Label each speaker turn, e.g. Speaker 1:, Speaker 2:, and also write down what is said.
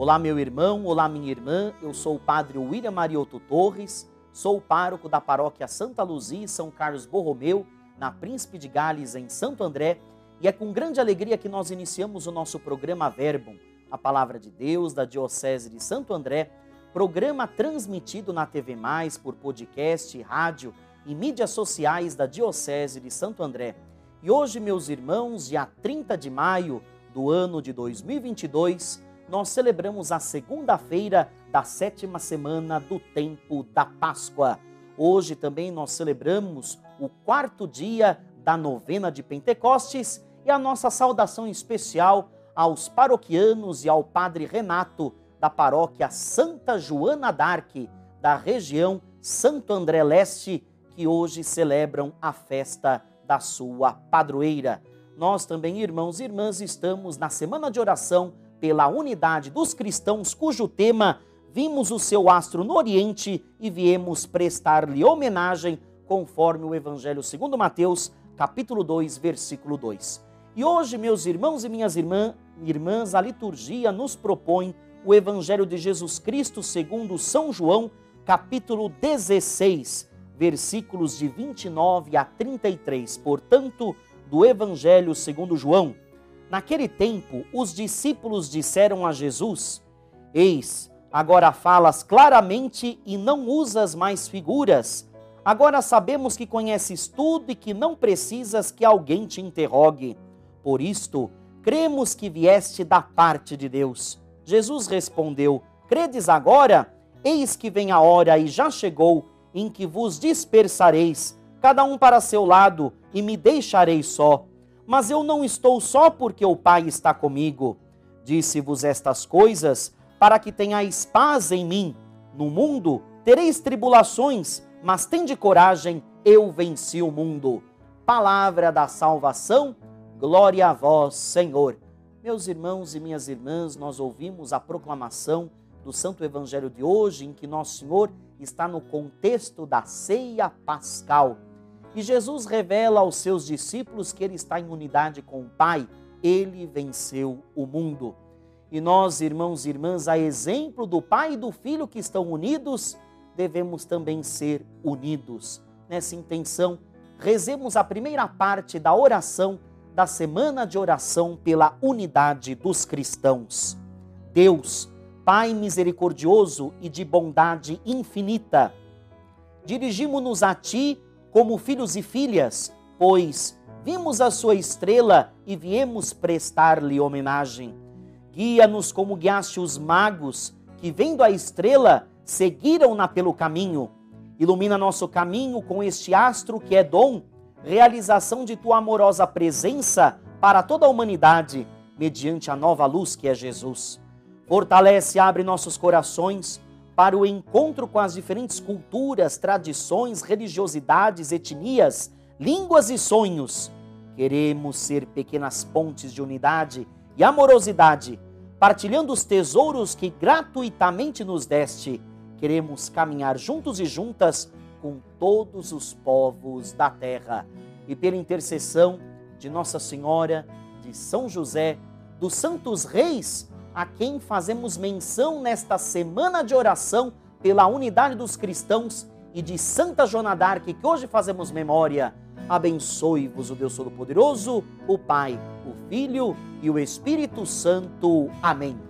Speaker 1: Olá, meu irmão, olá, minha irmã. Eu sou o padre William Marioto Torres, sou o pároco da paróquia Santa Luzia, São Carlos Borromeu, na Príncipe de Gales, em Santo André, e é com grande alegria que nós iniciamos o nosso programa Verbum, a palavra de Deus da Diocese de Santo André, programa transmitido na TV Mais por podcast, rádio e mídias sociais da Diocese de Santo André. E hoje, meus irmãos, dia 30 de maio do ano de 2022, nós celebramos a segunda-feira da sétima semana do tempo da Páscoa. Hoje também nós celebramos o quarto dia da novena de Pentecostes e a nossa saudação especial aos paroquianos e ao Padre Renato da paróquia Santa Joana d'Arc, da região Santo André Leste, que hoje celebram a festa da sua padroeira. Nós também, irmãos e irmãs, estamos na semana de oração pela unidade dos cristãos, cujo tema Vimos o seu astro no Oriente e viemos prestar-lhe homenagem, conforme o Evangelho segundo Mateus, capítulo 2, versículo 2. E hoje, meus irmãos e minhas irmã, irmãs, a liturgia nos propõe o Evangelho de Jesus Cristo segundo São João, capítulo 16, versículos de 29 a 33. Portanto, do Evangelho segundo João, Naquele tempo, os discípulos disseram a Jesus: Eis, agora falas claramente e não usas mais figuras. Agora sabemos que conheces tudo e que não precisas que alguém te interrogue. Por isto, cremos que vieste da parte de Deus. Jesus respondeu: Credes agora? Eis que vem a hora e já chegou em que vos dispersareis, cada um para seu lado, e me deixareis só. Mas eu não estou só porque o Pai está comigo. Disse-vos estas coisas para que tenhais paz em mim. No mundo tereis tribulações, mas tende coragem, eu venci o mundo. Palavra da salvação, glória a vós, Senhor. Meus irmãos e minhas irmãs, nós ouvimos a proclamação do Santo Evangelho de hoje, em que Nosso Senhor está no contexto da ceia pascal. E Jesus revela aos seus discípulos que ele está em unidade com o Pai, ele venceu o mundo. E nós, irmãos e irmãs, a exemplo do Pai e do Filho que estão unidos, devemos também ser unidos. Nessa intenção, rezemos a primeira parte da oração da semana de oração pela unidade dos cristãos. Deus, Pai misericordioso e de bondade infinita, dirigimos-nos a Ti como filhos e filhas, pois vimos a sua estrela e viemos prestar-lhe homenagem. Guia-nos como guiaste os magos, que vendo a estrela, seguiram-na pelo caminho. Ilumina nosso caminho com este astro que é dom, realização de tua amorosa presença para toda a humanidade, mediante a nova luz que é Jesus. Fortalece e abre nossos corações para o encontro com as diferentes culturas, tradições, religiosidades, etnias, línguas e sonhos. Queremos ser pequenas pontes de unidade e amorosidade, partilhando os tesouros que gratuitamente nos deste. Queremos caminhar juntos e juntas com todos os povos da terra. E pela intercessão de Nossa Senhora, de São José, dos santos reis, a quem fazemos menção nesta semana de oração pela unidade dos cristãos e de Santa Joana que hoje fazemos memória. Abençoe-vos o Deus Todo-Poderoso, o Pai, o Filho e o Espírito Santo. Amém.